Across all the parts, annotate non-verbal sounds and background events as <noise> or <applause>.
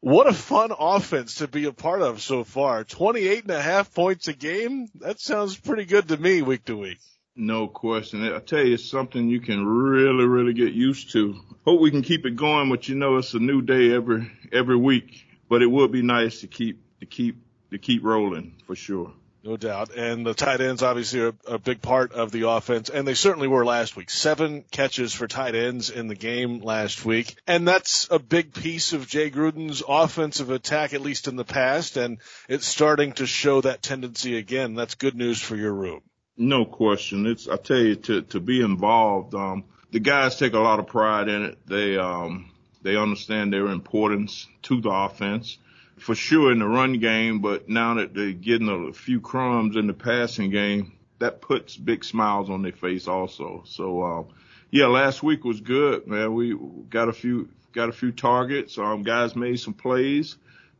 what a fun offense to be a part of so far. 28 and a half points a game. That sounds pretty good to me week to week. No question. I tell you, it's something you can really, really get used to. Hope we can keep it going, but you know, it's a new day every, every week, but it would be nice to keep, to keep, to keep rolling for sure. No doubt. And the tight ends obviously are a big part of the offense, and they certainly were last week. Seven catches for tight ends in the game last week. And that's a big piece of Jay Gruden's offensive attack, at least in the past, and it's starting to show that tendency again. That's good news for your room. No question. It's I tell you to to be involved. Um, the guys take a lot of pride in it. They um, they understand their importance to the offense for sure in the run game, but now that they're getting a few crumbs in the passing game, that puts big smiles on their face also. So, um, yeah, last week was good, man. We got a few, got a few targets. Um, guys made some plays.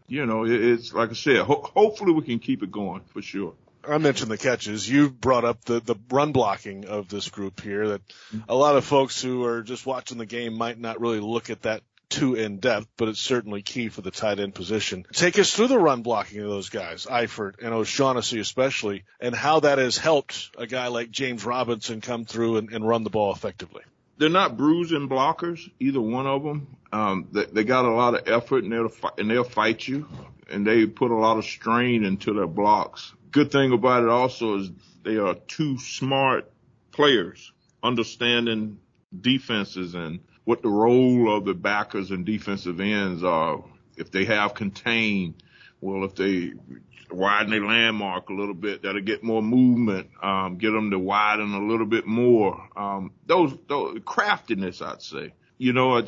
You know, it, it's like I said, ho- hopefully we can keep it going for sure. I mentioned the catches. You brought up the, the run blocking of this group here that a lot of folks who are just watching the game might not really look at that too in depth, but it's certainly key for the tight end position. Take us through the run blocking of those guys, Eifert and O'Shaughnessy especially, and how that has helped a guy like James Robinson come through and, and run the ball effectively. They're not bruising blockers, either one of them. Um, they, they got a lot of effort and they'll and they'll fight you, and they put a lot of strain into their blocks. Good thing about it also is they are two smart players, understanding defenses and what the role of the backers and defensive ends are. If they have contained, well, if they widen their landmark a little bit, that'll get more movement, um, get them to widen a little bit more. Um, those, those craftiness, I'd say. You know,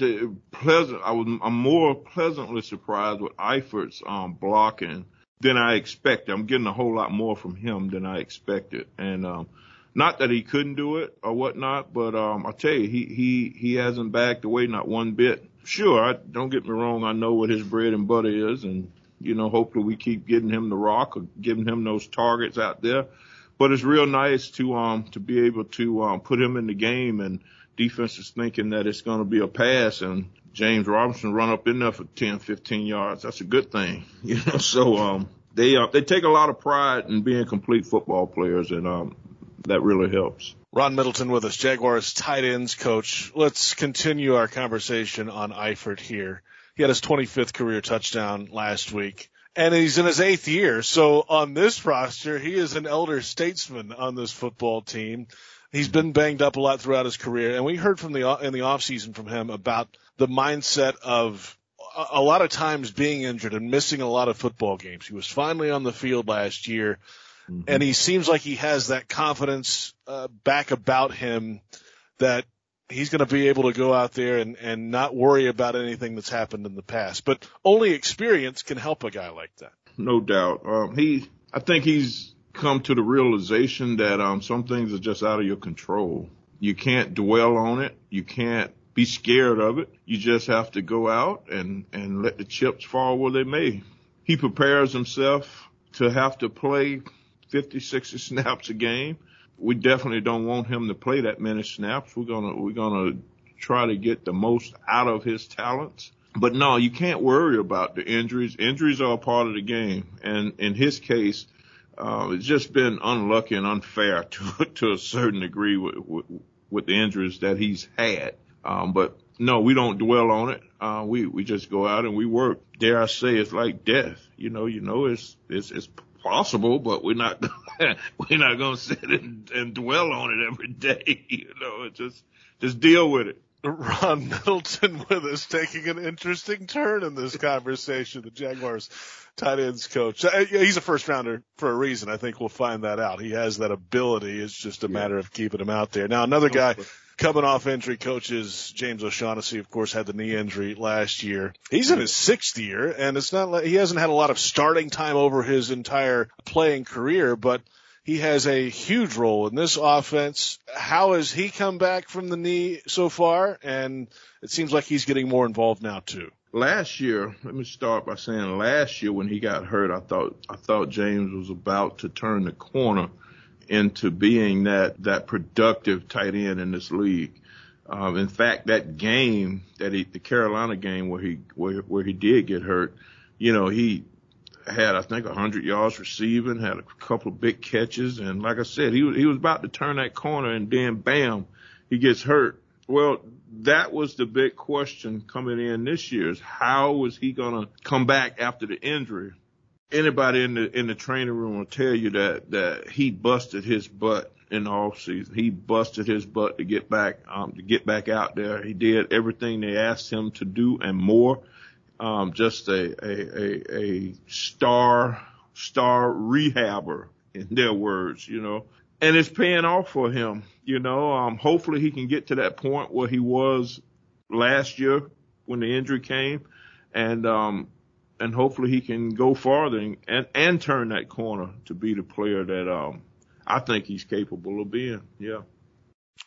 pleasant. I was, I'm more pleasantly surprised with Eifert's um, blocking than I expected. I'm getting a whole lot more from him than I expected, and um, not that he couldn't do it or whatnot, but um, I tell you, he he he hasn't backed away not one bit. Sure, I, don't get me wrong. I know what his bread and butter is, and you know, hopefully we keep getting him the rock or giving him those targets out there. But it's real nice to um to be able to um put him in the game and defense is thinking that it's going to be a pass and James Robinson run up in there for 10, 15 yards. That's a good thing, <laughs> you know. So um they uh, they take a lot of pride in being complete football players, and um that really helps. Ron Middleton with us, Jaguars tight ends coach. Let's continue our conversation on Eifert here. He had his 25th career touchdown last week and he's in his eighth year. So on this roster, he is an elder statesman on this football team. He's been banged up a lot throughout his career, and we heard from the in the off season from him about the mindset of a lot of times being injured and missing a lot of football games. He was finally on the field last year, Mm-hmm. And he seems like he has that confidence uh, back about him that he's going to be able to go out there and, and not worry about anything that's happened in the past. But only experience can help a guy like that. No doubt. Um, he, I think he's come to the realization that um, some things are just out of your control. You can't dwell on it. You can't be scared of it. You just have to go out and, and let the chips fall where they may. He prepares himself to have to play 50, 60 snaps a game. We definitely don't want him to play that many snaps. We're gonna we're gonna try to get the most out of his talents. But no, you can't worry about the injuries. Injuries are a part of the game, and in his case, uh, it's just been unlucky and unfair <laughs> to to a certain degree with, with, with the injuries that he's had. Um, but no, we don't dwell on it. Uh, we we just go out and we work. Dare I say, it's like death. You know, you know, it's it's it's possible, but we're not <laughs> we're not gonna sit and, and dwell on it every day. <laughs> You know, just just deal with it. Ron Middleton with us, taking an interesting turn in this conversation. The Jaguars tight ends coach. Uh, he's a first rounder for a reason. I think we'll find that out. He has that ability. It's just a matter of keeping him out there. Now another guy coming off injury, coaches James O'Shaughnessy, of course, had the knee injury last year. He's in his sixth year, and it's not like he hasn't had a lot of starting time over his entire playing career, but he has a huge role in this offense. How has he come back from the knee so far? And it seems like he's getting more involved now too. Last year, let me start by saying last year when he got hurt, I thought I thought James was about to turn the corner into being that that productive tight end in this league. Um, in fact, that game that he, the Carolina game where he where where he did get hurt, you know, he had I think 100 yards receiving, had a couple of big catches, and like I said, he he was about to turn that corner, and then bam, he gets hurt. Well, that was the big question coming in this year: is how was he going to come back after the injury? Anybody in the in the training room will tell you that that he busted his butt in the off season. He busted his butt to get back um, to get back out there. He did everything they asked him to do and more um, just a, a, a, a star, star rehabber in their words, you know, and it's paying off for him, you know, um, hopefully he can get to that point where he was last year when the injury came and, um, and hopefully he can go farther and, and, and turn that corner to be the player that, um, I think he's capable of being. Yeah.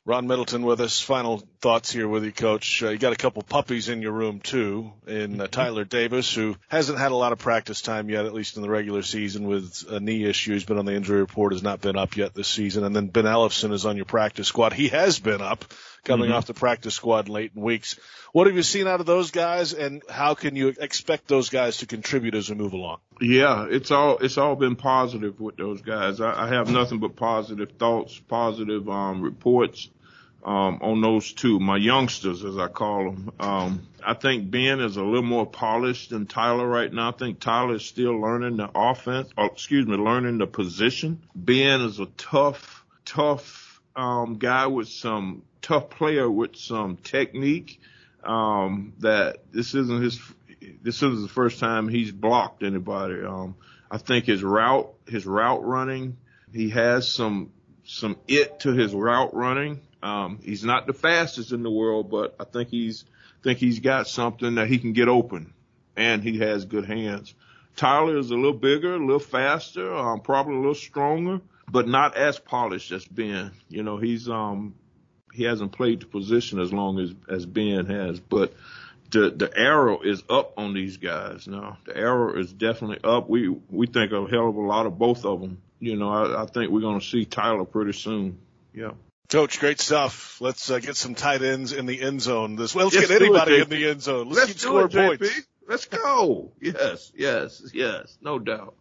Ron Middleton with us. Final thoughts here with you, Coach. Uh, you got a couple puppies in your room too, in uh, Tyler Davis, who hasn't had a lot of practice time yet, at least in the regular season, with a knee issue. He's been on the injury report, has not been up yet this season. And then Ben Ellefson is on your practice squad. He has been up, coming mm-hmm. off the practice squad late in weeks. What have you seen out of those guys, and how can you expect those guys to contribute as we move along? Yeah, it's all it's all been positive with those guys. I, I have nothing but positive thoughts, positive um, reports um, on those two, my youngsters, as I call them. Um, I think Ben is a little more polished than Tyler right now. I think Tyler is still learning the offense, or excuse me, learning the position. Ben is a tough, tough um, guy with some tough player with some technique. Um, that this isn't his, this isn't the first time he's blocked anybody. Um, I think his route, his route running, he has some, some it to his route running. Um, he's not the fastest in the world, but I think he's, think he's got something that he can get open and he has good hands. Tyler is a little bigger, a little faster, um, probably a little stronger, but not as polished as Ben. You know, he's, um, he hasn't played the position as long as as Ben has, but the the arrow is up on these guys now. The arrow is definitely up. We we think a hell of a lot of both of them. You know, I, I think we're going to see Tyler pretty soon. Yeah. Coach, great stuff. Let's uh, get some tight ends in the end zone. This well, let's, let's get anybody it, in the end zone. Let's, let's keep scoring points. Let's go. Yes, yes, yes, no doubt.